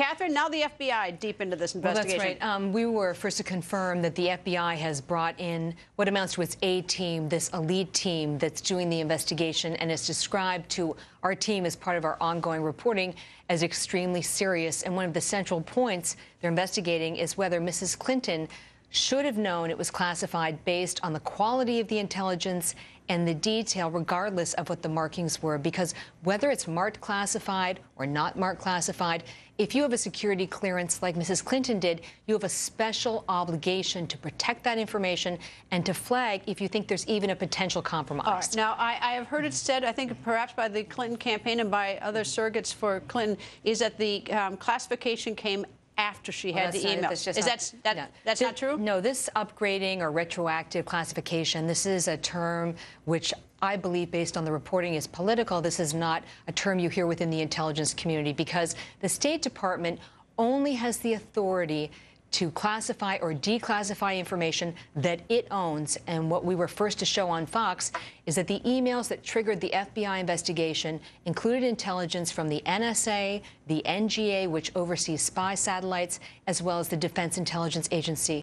Catherine, now the FBI deep into this investigation. Well, that's right. Um, we were first to confirm that the FBI has brought in what amounts to its A team, this elite team that's doing the investigation, and is described to our team as part of our ongoing reporting as extremely serious. And one of the central points they're investigating is whether Mrs. Clinton should have known it was classified based on the quality of the intelligence and the detail, regardless of what the markings were. Because whether it's marked classified or not marked classified, if you have a security clearance like Mrs. Clinton did, you have a special obligation to protect that information and to flag if you think there's even a potential compromise. Now, I, I, have heard it said, I think perhaps by the Clinton campaign and by other surrogates for Clinton, is that the um, classification came after she well, had the email. Is that, that no. that's not true? No, this upgrading or retroactive classification, this is a term which I believe, based on the reporting, is political. This is not a term you hear within the intelligence community because the State Department only has the authority to classify or declassify information that it owns. And what we were first to show on Fox is that the emails that triggered the FBI investigation included intelligence from the NSA, the NGA, which oversees spy satellites, as well as the Defense Intelligence Agency.